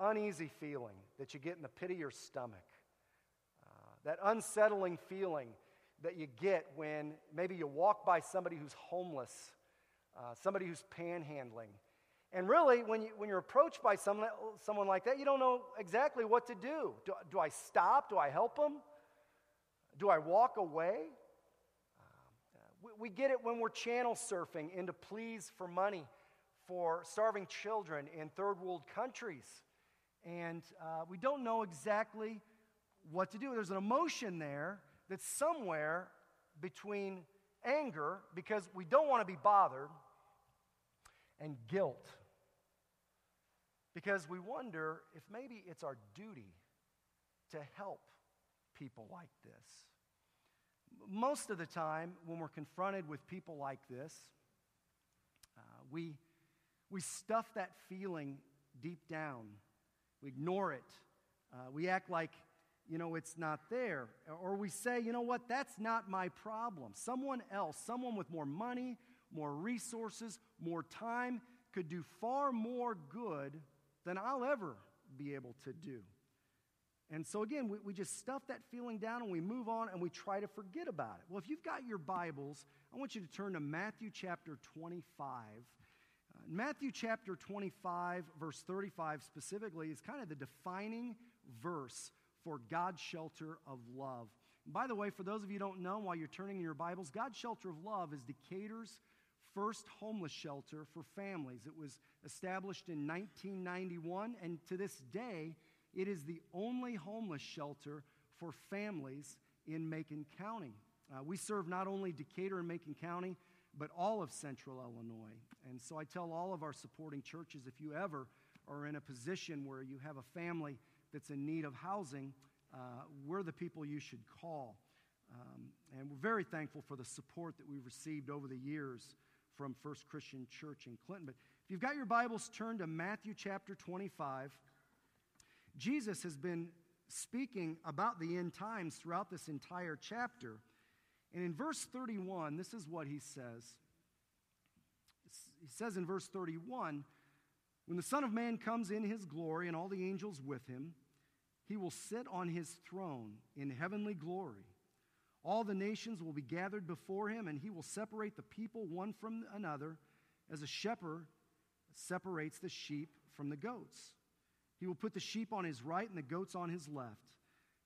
uneasy feeling that you get in the pit of your stomach, uh, that unsettling feeling that you get when maybe you walk by somebody who's homeless, uh, somebody who's panhandling. And really, when, you, when you're approached by someone, someone like that, you don't know exactly what to do. do. Do I stop? Do I help them? Do I walk away? Uh, we, we get it when we're channel surfing into pleas for money for starving children in third world countries. And uh, we don't know exactly what to do. There's an emotion there that's somewhere between anger, because we don't want to be bothered, and guilt. Because we wonder if maybe it's our duty to help people like this. Most of the time, when we're confronted with people like this, uh, we we stuff that feeling deep down. We ignore it. Uh, we act like, you know, it's not there. Or we say, you know what, that's not my problem. Someone else, someone with more money, more resources, more time, could do far more good than I'll ever be able to do. And so, again, we, we just stuff that feeling down and we move on and we try to forget about it. Well, if you've got your Bibles, I want you to turn to Matthew chapter 25. Matthew chapter 25, verse 35 specifically, is kind of the defining verse for God's shelter of love. And by the way, for those of you who don't know, while you're turning in your Bibles, God's shelter of love is Decatur's first homeless shelter for families. It was established in 1991, and to this day, it is the only homeless shelter for families in Macon County. Uh, we serve not only Decatur and Macon County, but all of central Illinois. And so I tell all of our supporting churches if you ever are in a position where you have a family that's in need of housing, uh, we're the people you should call. Um, and we're very thankful for the support that we've received over the years from First Christian Church in Clinton. But if you've got your Bibles, turn to Matthew chapter 25. Jesus has been speaking about the end times throughout this entire chapter. And in verse 31, this is what he says. He says in verse 31 When the Son of Man comes in his glory and all the angels with him, he will sit on his throne in heavenly glory. All the nations will be gathered before him, and he will separate the people one from another as a shepherd separates the sheep from the goats. He will put the sheep on his right and the goats on his left.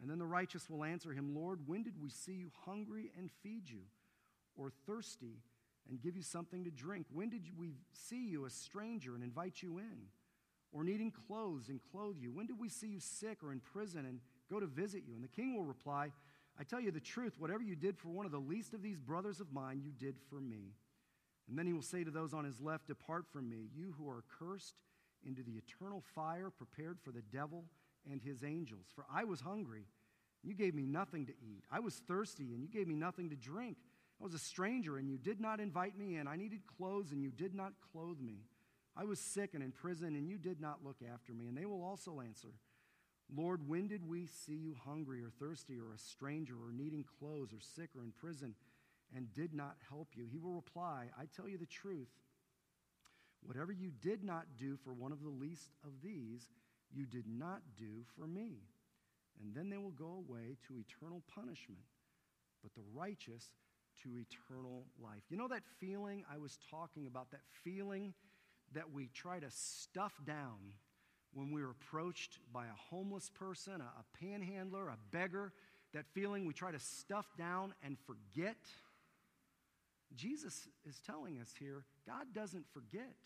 And then the righteous will answer him, Lord, when did we see you hungry and feed you, or thirsty and give you something to drink? When did we see you a stranger and invite you in, or needing clothes and clothe you? When did we see you sick or in prison and go to visit you? And the king will reply, I tell you the truth, whatever you did for one of the least of these brothers of mine, you did for me. And then he will say to those on his left, Depart from me, you who are cursed, into the eternal fire prepared for the devil and his angels. For I was hungry, and you gave me nothing to eat. I was thirsty, and you gave me nothing to drink. I was a stranger, and you did not invite me in. I needed clothes, and you did not clothe me. I was sick and in prison, and you did not look after me. And they will also answer, Lord, when did we see you hungry or thirsty or a stranger or needing clothes or sick or in prison and did not help you? He will reply, I tell you the truth. Whatever you did not do for one of the least of these, you did not do for me. And then they will go away to eternal punishment, but the righteous to eternal life. You know that feeling I was talking about, that feeling that we try to stuff down when we're approached by a homeless person, a, a panhandler, a beggar, that feeling we try to stuff down and forget? Jesus is telling us here God doesn't forget.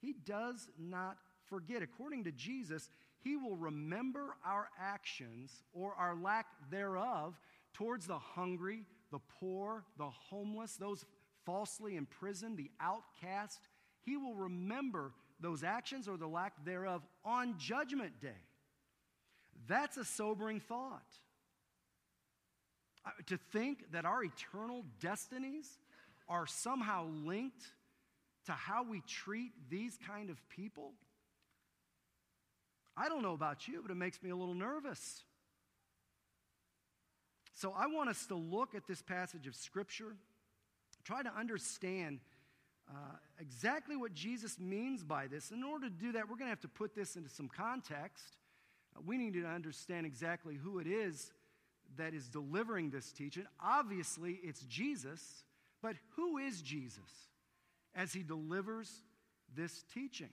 He does not forget. According to Jesus, He will remember our actions or our lack thereof towards the hungry, the poor, the homeless, those falsely imprisoned, the outcast. He will remember those actions or the lack thereof on Judgment Day. That's a sobering thought. Uh, to think that our eternal destinies are somehow linked to how we treat these kind of people, I don't know about you, but it makes me a little nervous. So I want us to look at this passage of Scripture, try to understand uh, exactly what Jesus means by this. In order to do that, we're going to have to put this into some context. Uh, we need to understand exactly who it is that is delivering this teaching. Obviously, it's Jesus, but who is Jesus as he delivers this teaching?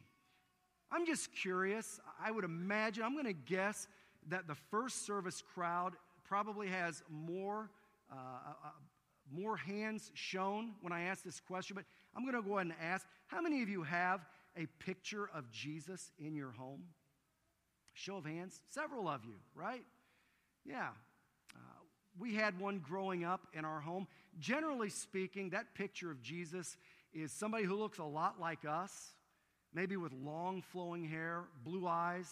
I'm just curious. I would imagine, I'm going to guess that the first service crowd probably has more, uh, uh, uh, more hands shown when I ask this question, but I'm going to go ahead and ask how many of you have a picture of Jesus in your home? Show of hands. Several of you, right? Yeah. Uh, we had one growing up in our home. Generally speaking, that picture of Jesus is somebody who looks a lot like us, maybe with long flowing hair, blue eyes,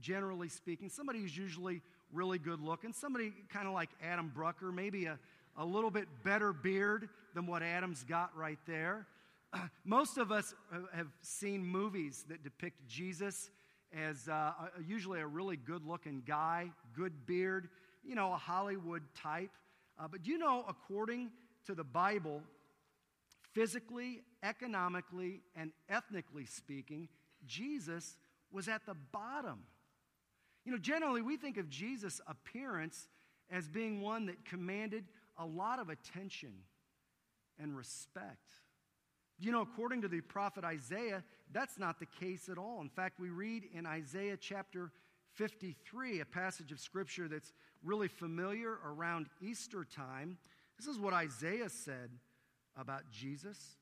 generally speaking. Somebody who's usually really good looking. Somebody kind of like Adam Brucker, maybe a, a little bit better beard than what Adam's got right there. most of us have seen movies that depict Jesus as uh, usually a really good looking guy, good beard, you know, a Hollywood type. Uh, but do you know, according to the Bible, physically, economically, and ethnically speaking, Jesus was at the bottom you know, generally we think of Jesus' appearance as being one that commanded a lot of attention and respect. You know, according to the prophet Isaiah, that's not the case at all. In fact, we read in Isaiah chapter 53, a passage of scripture that's really familiar around Easter time. This is what Isaiah said about Jesus.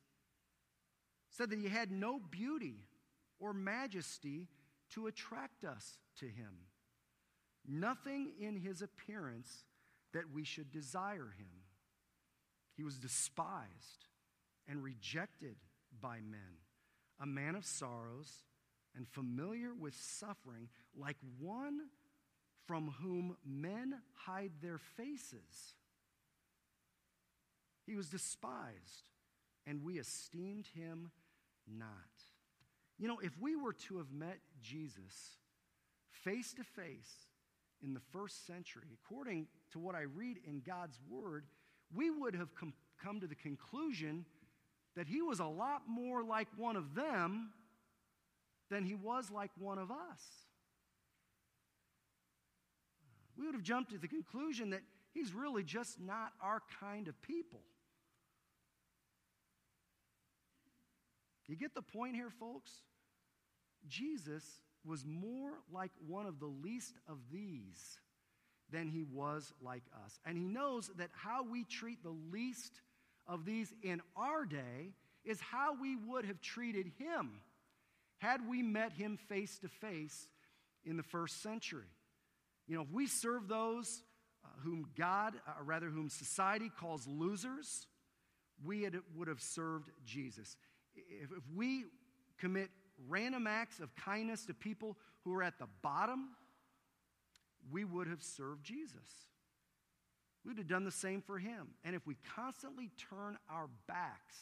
said that he had no beauty or majesty to attract us to him nothing in his appearance that we should desire him. He was despised and rejected by men, a man of sorrows and familiar with suffering, like one from whom men hide their faces. He was despised, and we esteemed him not. You know, if we were to have met Jesus face to face, in the first century, according to what I read in God's Word, we would have com- come to the conclusion that he was a lot more like one of them than he was like one of us. We would have jumped to the conclusion that he's really just not our kind of people. You get the point here, folks? Jesus was more like one of the least of these than he was like us. And he knows that how we treat the least of these in our day is how we would have treated him had we met him face to face in the first century. You know, if we serve those uh, whom God, uh, rather, whom society calls losers, we had, would have served Jesus. If, if we commit random acts of kindness to people who are at the bottom, we would have served Jesus. We'd have done the same for him. And if we constantly turn our backs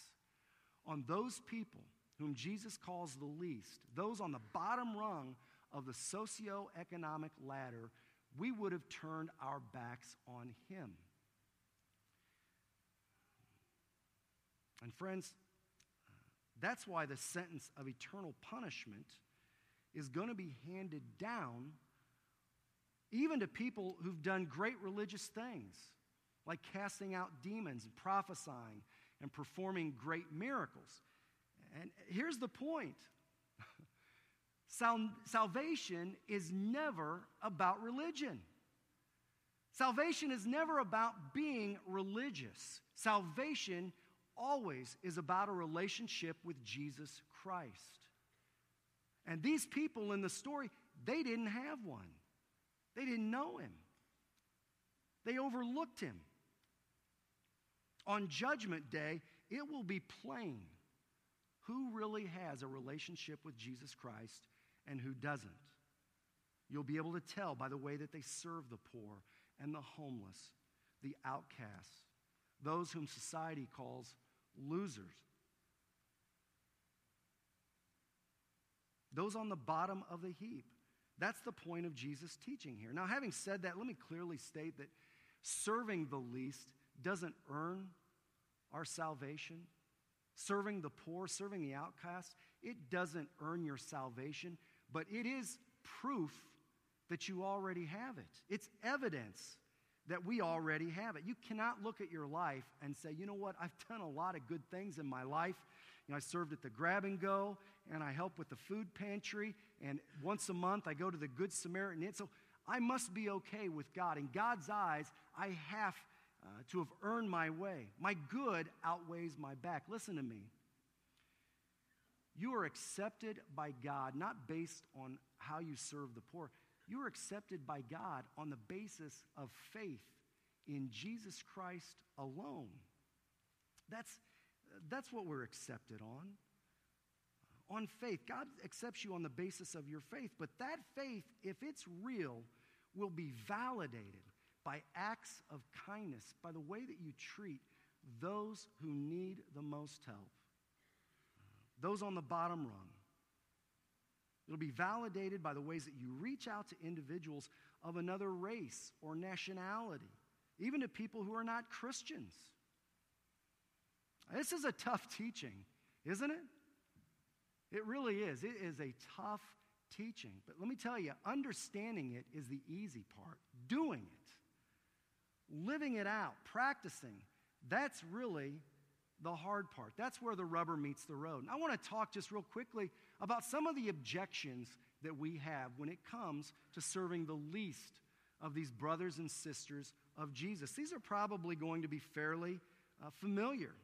on those people whom Jesus calls the least, those on the bottom rung of the socio-economic ladder, we would have turned our backs on him. And friends, that's why the sentence of eternal punishment is going to be handed down even to people who've done great religious things, like casting out demons and prophesying and performing great miracles. And here's the point Sal- salvation is never about religion. Salvation is never about being religious. Salvation always is about a relationship with Jesus Christ. And these people in the story, they didn't have one. They didn't know him. They overlooked him. On Judgment Day, it will be plain who really has a relationship with Jesus Christ and who doesn't. You'll be able to tell by the way that they serve the poor and the homeless, the outcasts, those whom society calls losers. Those on the bottom of the heap. That's the point of Jesus' teaching here. Now, having said that, let me clearly state that serving the least doesn't earn our salvation. Serving the poor, serving the outcast, it doesn't earn your salvation, but it is proof that you already have it. It's evidence that we already have it. You cannot look at your life and say, you know what, I've done a lot of good things in my life. You know, I served at the grab and go, and I help with the food pantry, and once a month I go to the Good Samaritan Inn. So I must be okay with God. In God's eyes, I have uh, to have earned my way. My good outweighs my back. Listen to me. You are accepted by God not based on how you serve the poor. You are accepted by God on the basis of faith in Jesus Christ alone. That's, that's what we're accepted on. On faith. God accepts you on the basis of your faith, but that faith, if it's real, will be validated by acts of kindness, by the way that you treat those who need the most help, those on the bottom rung. It'll be validated by the ways that you reach out to individuals of another race or nationality, even to people who are not Christians. This is a tough teaching, isn't it? It really is. It is a tough teaching. But let me tell you, understanding it is the easy part. Doing it, living it out, practicing, that's really the hard part. That's where the rubber meets the road. And I want to talk just real quickly about some of the objections that we have when it comes to serving the least of these brothers and sisters of Jesus. These are probably going to be fairly uh, familiar.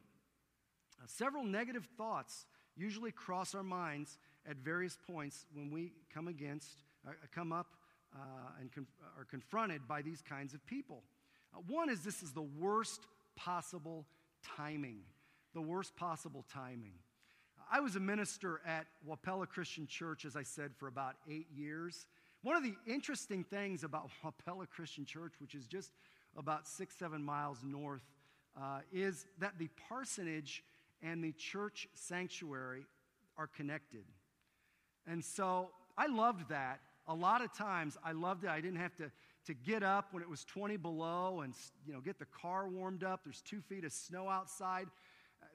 Uh, several negative thoughts usually cross our minds at various points when we come against, uh, come up uh, and conf- are confronted by these kinds of people. Uh, one is this is the worst possible timing the worst possible timing. I was a minister at Wapella Christian Church, as I said, for about eight years. One of the interesting things about Wapella Christian Church, which is just about six, seven miles north, uh, is that the parsonage and the church sanctuary are connected. And so I loved that. A lot of times I loved it. I didn't have to, to get up when it was 20 below and you know, get the car warmed up. There's two feet of snow outside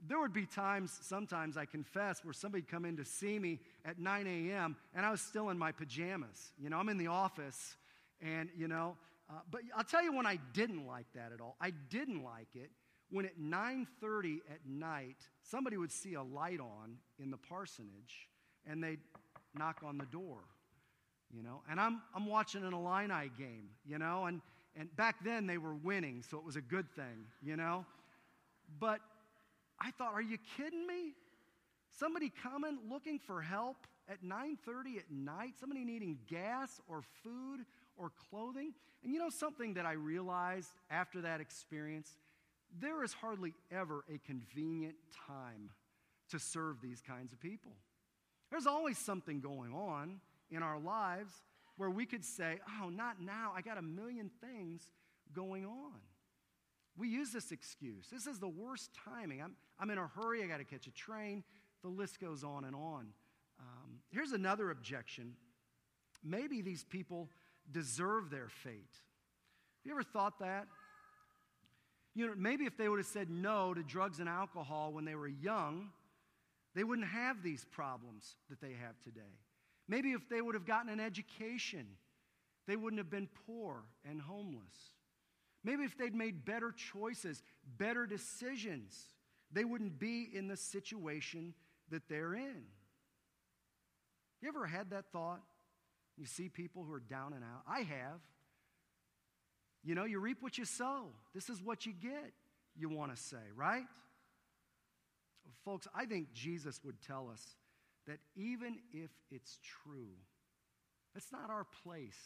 there would be times, sometimes I confess, where somebody'd come in to see me at 9 a.m. and I was still in my pajamas. You know, I'm in the office and, you know, uh, but I'll tell you when I didn't like that at all. I didn't like it when at 9.30 at night, somebody would see a light on in the parsonage and they'd knock on the door, you know. And I'm, I'm watching an Illini game, you know, and, and back then they were winning, so it was a good thing, you know. But I thought, are you kidding me? Somebody coming looking for help at 9:30 at night, somebody needing gas or food or clothing. And you know something that I realized after that experience? There is hardly ever a convenient time to serve these kinds of people. There's always something going on in our lives where we could say, "Oh, not now. I got a million things going on." We use this excuse. This is the worst timing. I'm, I'm in a hurry. I got to catch a train. The list goes on and on. Um, here's another objection. Maybe these people deserve their fate. Have you ever thought that? You know, maybe if they would have said no to drugs and alcohol when they were young, they wouldn't have these problems that they have today. Maybe if they would have gotten an education, they wouldn't have been poor and homeless. Maybe if they'd made better choices, better decisions, they wouldn't be in the situation that they're in. You ever had that thought? You see people who are down and out? I have. You know, you reap what you sow. This is what you get, you want to say, right? Folks, I think Jesus would tell us that even if it's true, it's not our place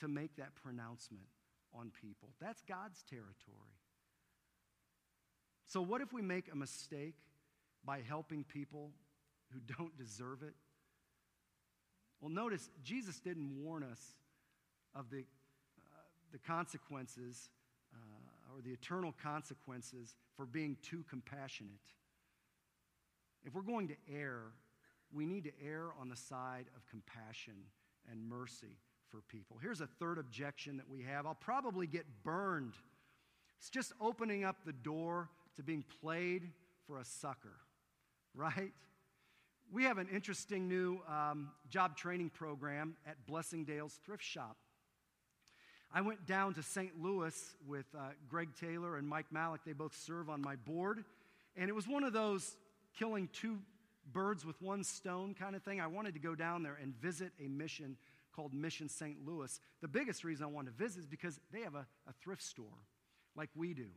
to make that pronouncement on people. That's God's territory. So, what if we make a mistake by helping people who don't deserve it? Well, notice Jesus didn't warn us of the, uh, the consequences uh, or the eternal consequences for being too compassionate. If we're going to err, we need to err on the side of compassion and mercy for people. Here's a third objection that we have I'll probably get burned. It's just opening up the door to being played for a sucker, right? We have an interesting new um, job training program at Blessingdale's Thrift Shop. I went down to St. Louis with uh, Greg Taylor and Mike Malik. They both serve on my board. And it was one of those killing two birds with one stone kind of thing. I wanted to go down there and visit a mission called Mission St. Louis. The biggest reason I wanted to visit is because they have a, a thrift store like we do.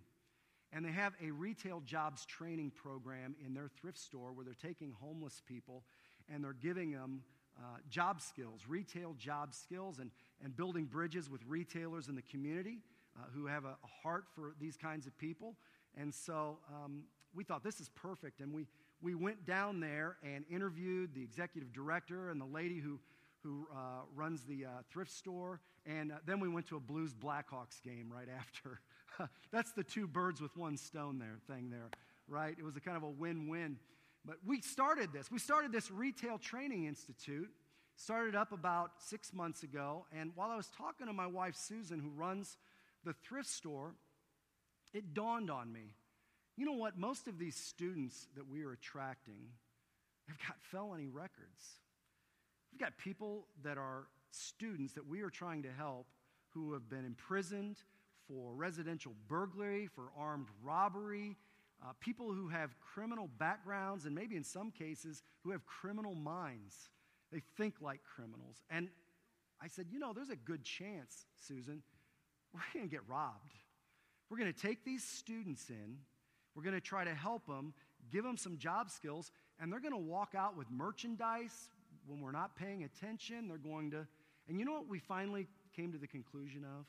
And they have a retail jobs training program in their thrift store where they're taking homeless people and they're giving them uh, job skills, retail job skills, and, and building bridges with retailers in the community uh, who have a, a, heart for these kinds of people. And so um, we thought this is perfect. And we, we went down there and interviewed the executive director and the lady who, who uh, runs the uh, thrift store. And uh, then we went to a Blues Blackhawks game right after. That's the two birds with one stone there thing there, right? It was a kind of a win win. But we started this. We started this retail training institute, started up about six months ago. And while I was talking to my wife, Susan, who runs the thrift store, it dawned on me you know what? Most of these students that we are attracting have got felony records. We've got people that are students that we are trying to help who have been imprisoned for residential burglary, for armed robbery, uh, people who have criminal backgrounds, and maybe in some cases who have criminal minds. They think like criminals. And I said, you know, there's a good chance, Susan, we're going to get robbed. We're going to take these students in, we're going to try to help them, give them some job skills, and they're going to walk out with merchandise when we're not paying attention. They're going to, and you know what we finally came to the conclusion of?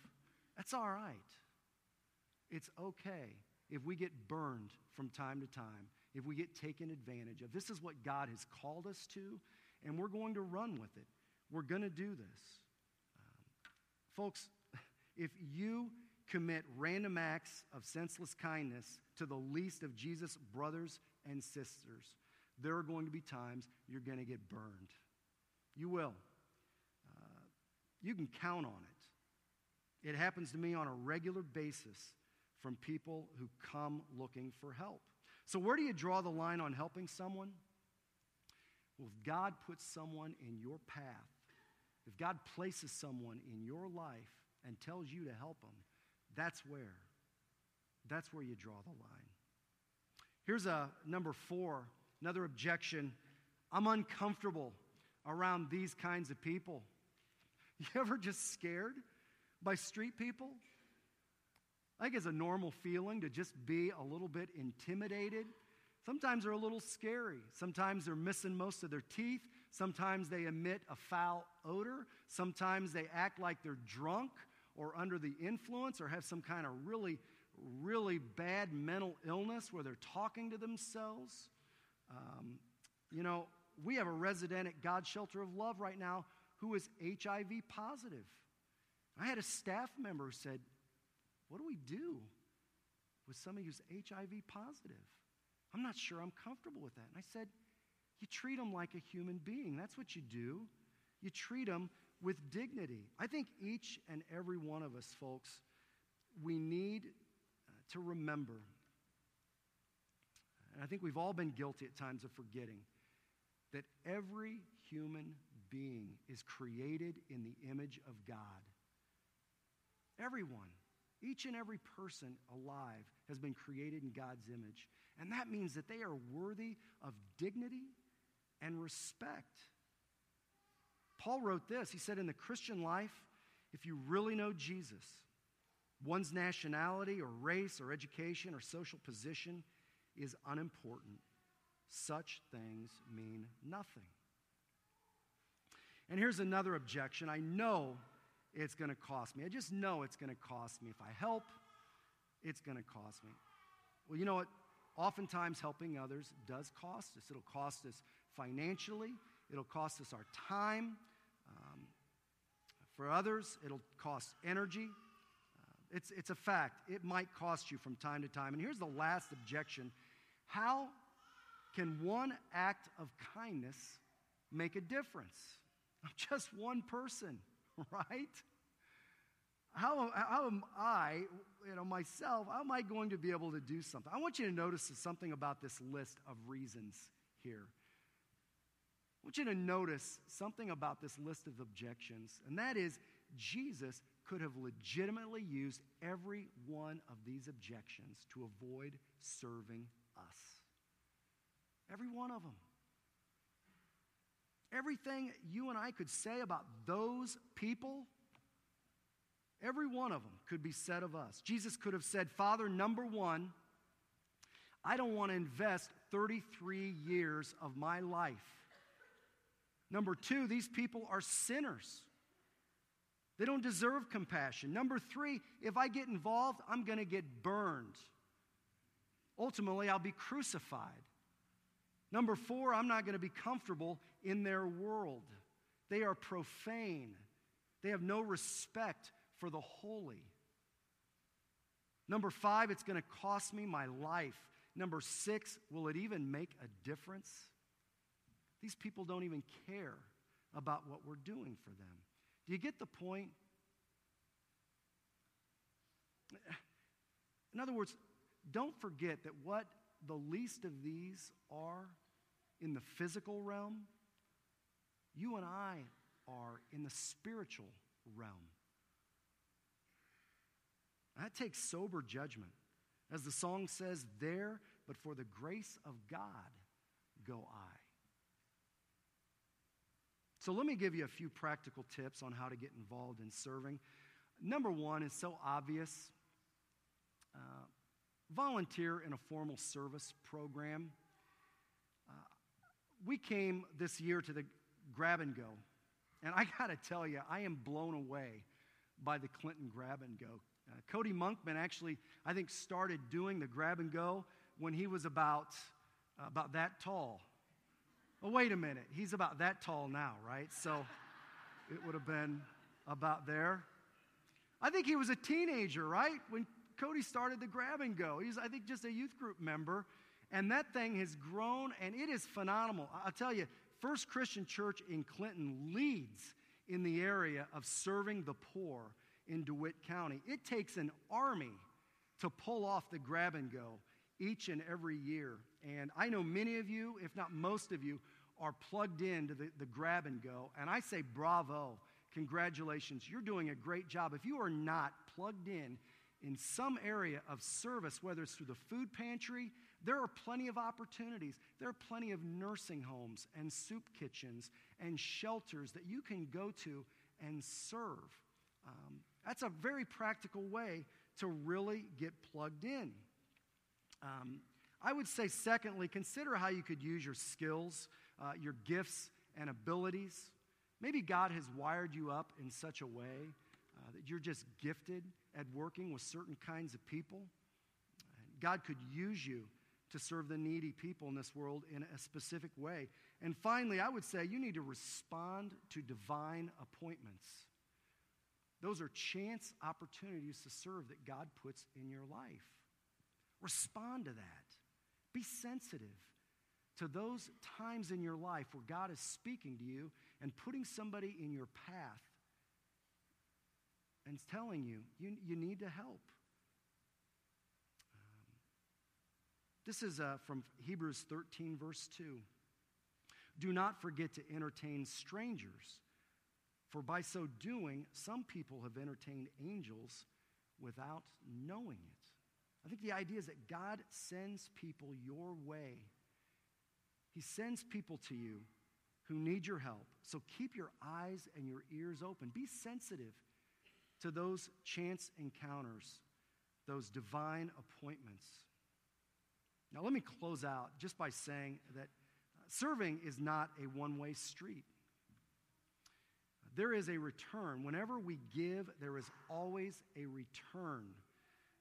That's all right. It's okay if we get burned from time to time, if we get taken advantage of. This is what God has called us to, and we're going to run with it. We're going to do this. Um, folks, if you commit random acts of senseless kindness to the least of Jesus' brothers and sisters, there are going to be times you're going to get burned. You will. Uh, you can count on it. It happens to me on a regular basis from people who come looking for help. So, where do you draw the line on helping someone? Well, if God puts someone in your path, if God places someone in your life and tells you to help them, that's where. That's where you draw the line. Here's a number four, another objection. I'm uncomfortable around these kinds of people. You ever just scared? by street people. I think it's a normal feeling to just be a little bit intimidated. Sometimes they're a little scary. Sometimes they're missing most of their teeth. Sometimes they emit a foul odor. Sometimes they act like they're drunk or under the influence or have some kind of really, really bad mental illness where they're talking to themselves. Um, you know, we have a resident at God's Shelter of Love right now who is HIV positive. I had a staff member who said, What do we do with somebody who's HIV positive? I'm not sure I'm comfortable with that. And I said, You treat them like a human being. That's what you do. You treat them with dignity. I think each and every one of us, folks, we need uh, to remember, and I think we've all been guilty at times of forgetting, that every human being is created in the image of God. Everyone, each and every person alive has been created in God's image. And that means that they are worthy of dignity and respect. Paul wrote this. He said, In the Christian life, if you really know Jesus, one's nationality or race or education or social position is unimportant. Such things mean nothing. And here's another objection. I know it's going to cost me. I just know it's going to cost me. If I help, it's going to cost me. Well, you know what? Oftentimes, helping others does cost us. It'll cost us financially, it'll cost us our time, um, For others, it'll cost energy. Uh, it's, it's a fact. It might cost you from time to time. And here's the last objection How can one act of kindness make a difference? I'm just one person, right? How, how am I, you know, myself, how am I going to be able to do something? I want you to notice something about this list of reasons here. I want you to notice something about this list of objections, and that is Jesus could have legitimately used every one of these objections to avoid serving us. Every one of them. Everything you and I could say about those people, every one of them could be said of us. Jesus could have said, Father, number one, I don't want to invest 33 years of my life. Number two, these people are sinners. They don't deserve compassion. Number three, if I get involved, I'm going to get burned. Ultimately, I'll be crucified. Number four, I'm not going to be comfortable in their world. They are profane, they have no respect for the holy. Number five, it's going to cost me my life. Number six, will it even make a difference? These people don't even care about what we're doing for them. Do you get the point? In other words, don't forget that what the least of these are in the physical realm, you and I are in the spiritual realm. That takes sober judgment. As the song says, there, but for the grace of God go I. So let me give you a few practical tips on how to get involved in serving. Number one is so obvious uh, volunteer in a formal service program. Uh, we came this year to the grab and go, and I got to tell you, I am blown away by the Clinton grab and go. Uh, Cody Monkman actually, I think, started doing the grab and go when he was about, uh, about that tall. Well, wait a minute. He's about that tall now, right? So it would have been about there. I think he was a teenager, right? When Cody started the grab and go. He's, I think, just a youth group member. And that thing has grown, and it is phenomenal. I'll tell you, First Christian Church in Clinton leads in the area of serving the poor in DeWitt County. It takes an army to pull off the grab and go each and every year. And I know many of you, if not most of you, are plugged into the, the grab and go. And I say, bravo, congratulations, you're doing a great job. If you are not plugged in in some area of service, whether it's through the food pantry, there are plenty of opportunities. There are plenty of nursing homes and soup kitchens and shelters that you can go to and serve. Um, that's a very practical way to really get plugged in. Um, I would say, secondly, consider how you could use your skills, uh, your gifts, and abilities. Maybe God has wired you up in such a way uh, that you're just gifted at working with certain kinds of people. God could use you to serve the needy people in this world in a specific way. And finally, I would say you need to respond to divine appointments. Those are chance opportunities to serve that God puts in your life. Respond to that. Be sensitive to those times in your life where God is speaking to you and putting somebody in your path and telling you, you, you need to help. Um, this is uh, from Hebrews 13, verse 2. Do not forget to entertain strangers, for by so doing, some people have entertained angels without knowing it. I think the idea is that God sends people your way. He sends people to you who need your help. So keep your eyes and your ears open. Be sensitive to those chance encounters, those divine appointments. Now, let me close out just by saying that serving is not a one way street. There is a return. Whenever we give, there is always a return.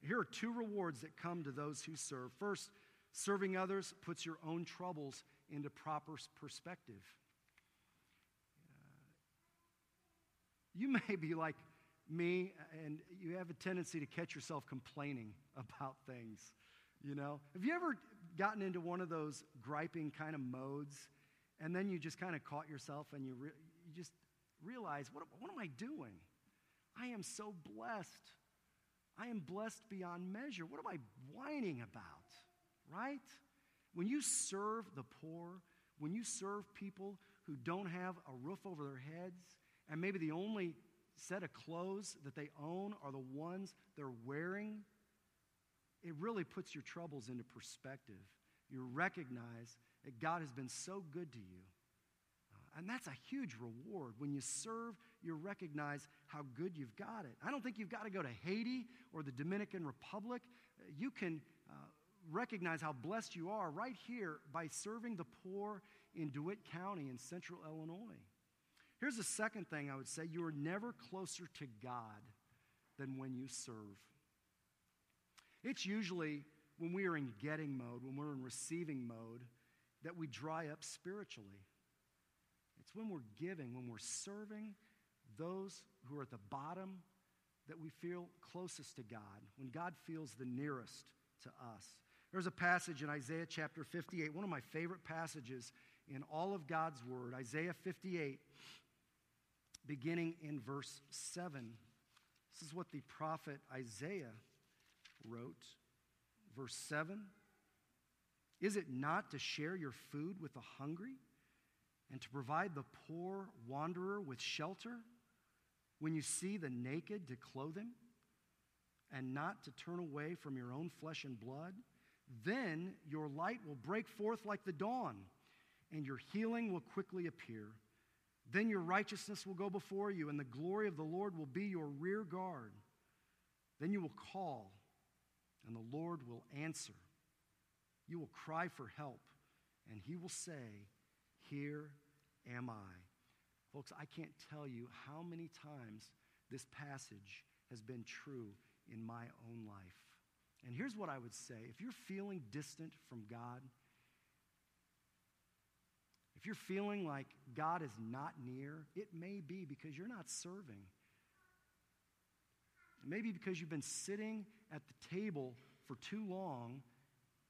Here are two rewards that come to those who serve. First, serving others puts your own troubles into proper perspective. You may be like me, and you have a tendency to catch yourself complaining about things. You know, have you ever gotten into one of those griping kind of modes, and then you just kind of caught yourself, and you re- you just realize, what, what am I doing? I am so blessed. I am blessed beyond measure. What am I whining about? Right? When you serve the poor, when you serve people who don't have a roof over their heads, and maybe the only set of clothes that they own are the ones they're wearing, it really puts your troubles into perspective. You recognize that God has been so good to you. Uh, and that's a huge reward. When you serve, you recognize how good you've got it. I don't think you've got to go to Haiti or the Dominican Republic. You can uh, recognize how blessed you are right here by serving the poor in DeWitt County in central Illinois. Here's the second thing I would say you are never closer to God than when you serve. It's usually when we are in getting mode, when we're in receiving mode, that we dry up spiritually. It's when we're giving, when we're serving those who are at the bottom, that we feel closest to God, when God feels the nearest to us. There's a passage in Isaiah chapter 58, one of my favorite passages in all of God's Word, Isaiah 58, beginning in verse 7. This is what the prophet Isaiah wrote. Verse 7 Is it not to share your food with the hungry and to provide the poor wanderer with shelter? When you see the naked, to clothe him and not to turn away from your own flesh and blood? Then your light will break forth like the dawn, and your healing will quickly appear. Then your righteousness will go before you, and the glory of the Lord will be your rear guard. Then you will call, and the Lord will answer. You will cry for help, and he will say, Here am I. Folks, I can't tell you how many times this passage has been true in my own life. And here's what I would say if you're feeling distant from God, if you're feeling like God is not near, it may be because you're not serving. Maybe because you've been sitting at the table for too long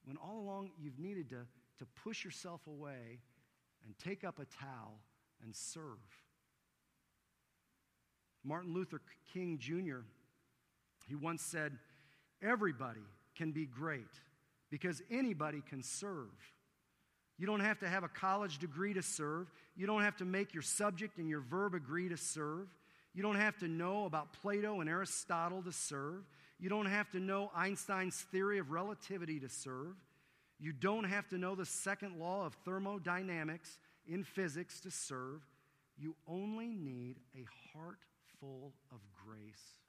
when all along you've needed to, to push yourself away and take up a towel and serve. Martin Luther King Jr., he once said, Everybody can be great because anybody can serve. You don't have to have a college degree to serve. You don't have to make your subject and your verb agree to serve. You don't have to know about Plato and Aristotle to serve. You don't have to know Einstein's theory of relativity to serve. You don't have to know the second law of thermodynamics in physics to serve. You only need a heart full of grace.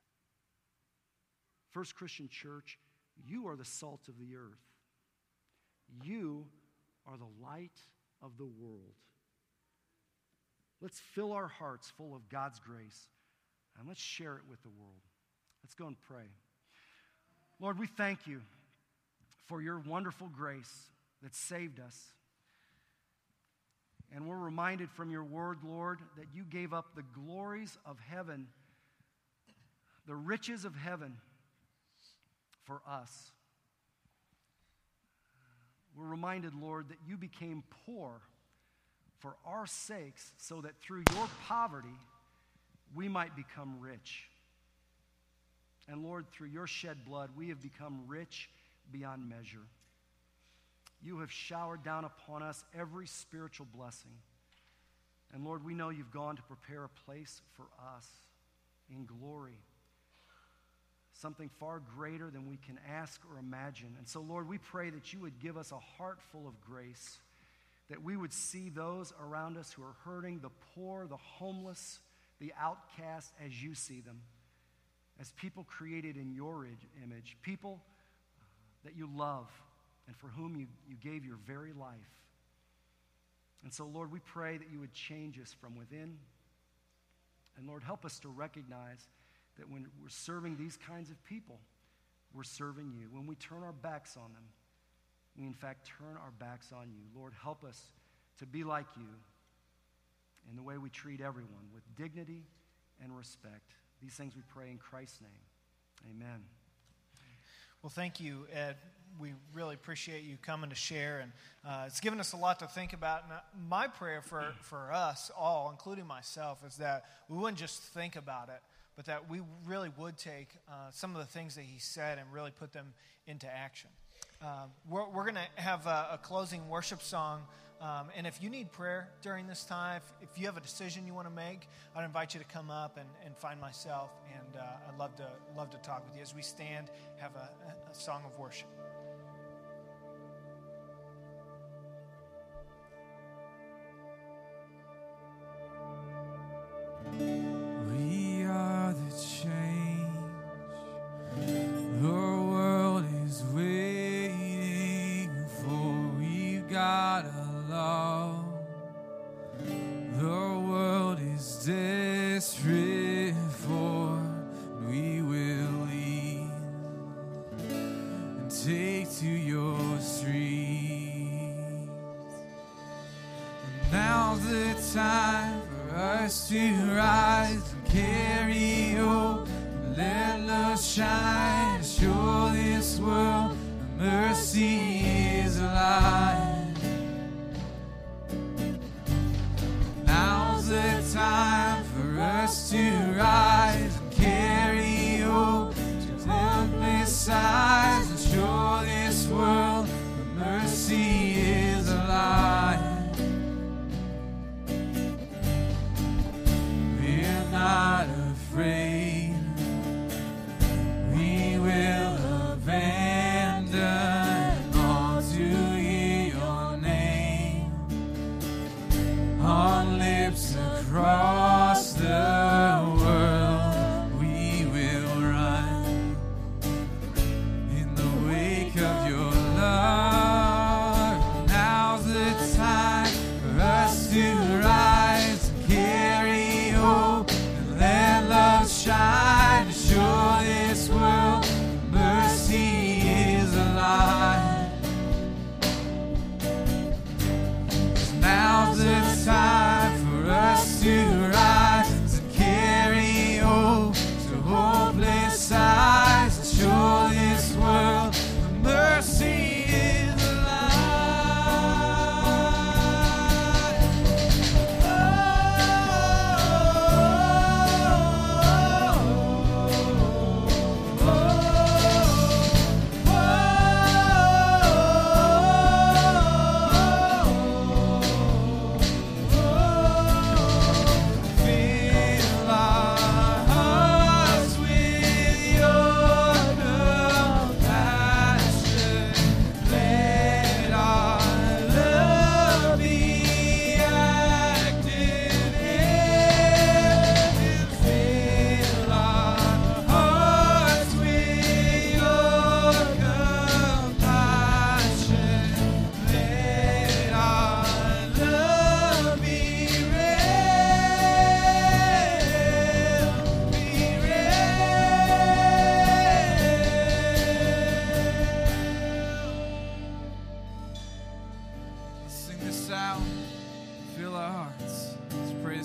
First Christian Church, you are the salt of the earth. You are the light of the world. Let's fill our hearts full of God's grace and let's share it with the world. Let's go and pray. Lord, we thank you for your wonderful grace that saved us. And we're reminded from your word, Lord, that you gave up the glories of heaven, the riches of heaven for us. We're reminded, Lord, that you became poor for our sakes so that through your poverty we might become rich. And Lord, through your shed blood, we have become rich beyond measure. You have showered down upon us every spiritual blessing. And Lord, we know you've gone to prepare a place for us in glory something far greater than we can ask or imagine. And so, Lord, we pray that you would give us a heart full of grace, that we would see those around us who are hurting, the poor, the homeless, the outcast, as you see them, as people created in your image, people uh, that you love and for whom you, you gave your very life. And so, Lord, we pray that you would change us from within. And Lord, help us to recognize that when we're serving these kinds of people, we're serving you. When we turn our backs on them, we in fact turn our backs on you. Lord, help us to be like you in the way we treat everyone with dignity and respect. These things we pray in Christ's name. Amen. Well, thank you, Ed. We really appreciate you coming to share, and uh, it's given us a lot to think about. And uh, my prayer for, for us all, including myself, is that we wouldn't just think about it, but that we really would take uh, some of the things that he said and really put them into action. Uh, we're we're going to have a, a, closing worship song. Um, and if you need prayer during this time, if, if, you have a decision you want to make, I'd invite you to come up and, and find myself. And uh, I'd love to, love to talk with you as we stand, have a, a song of worship.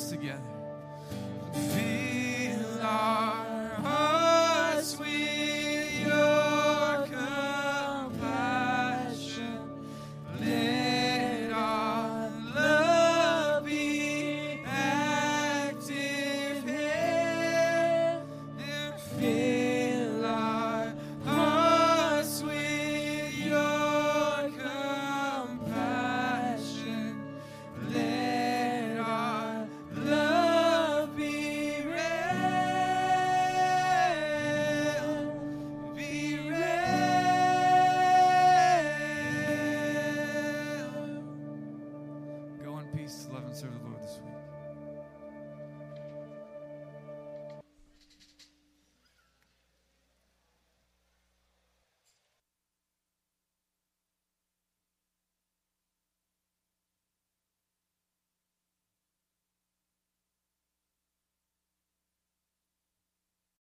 Peace,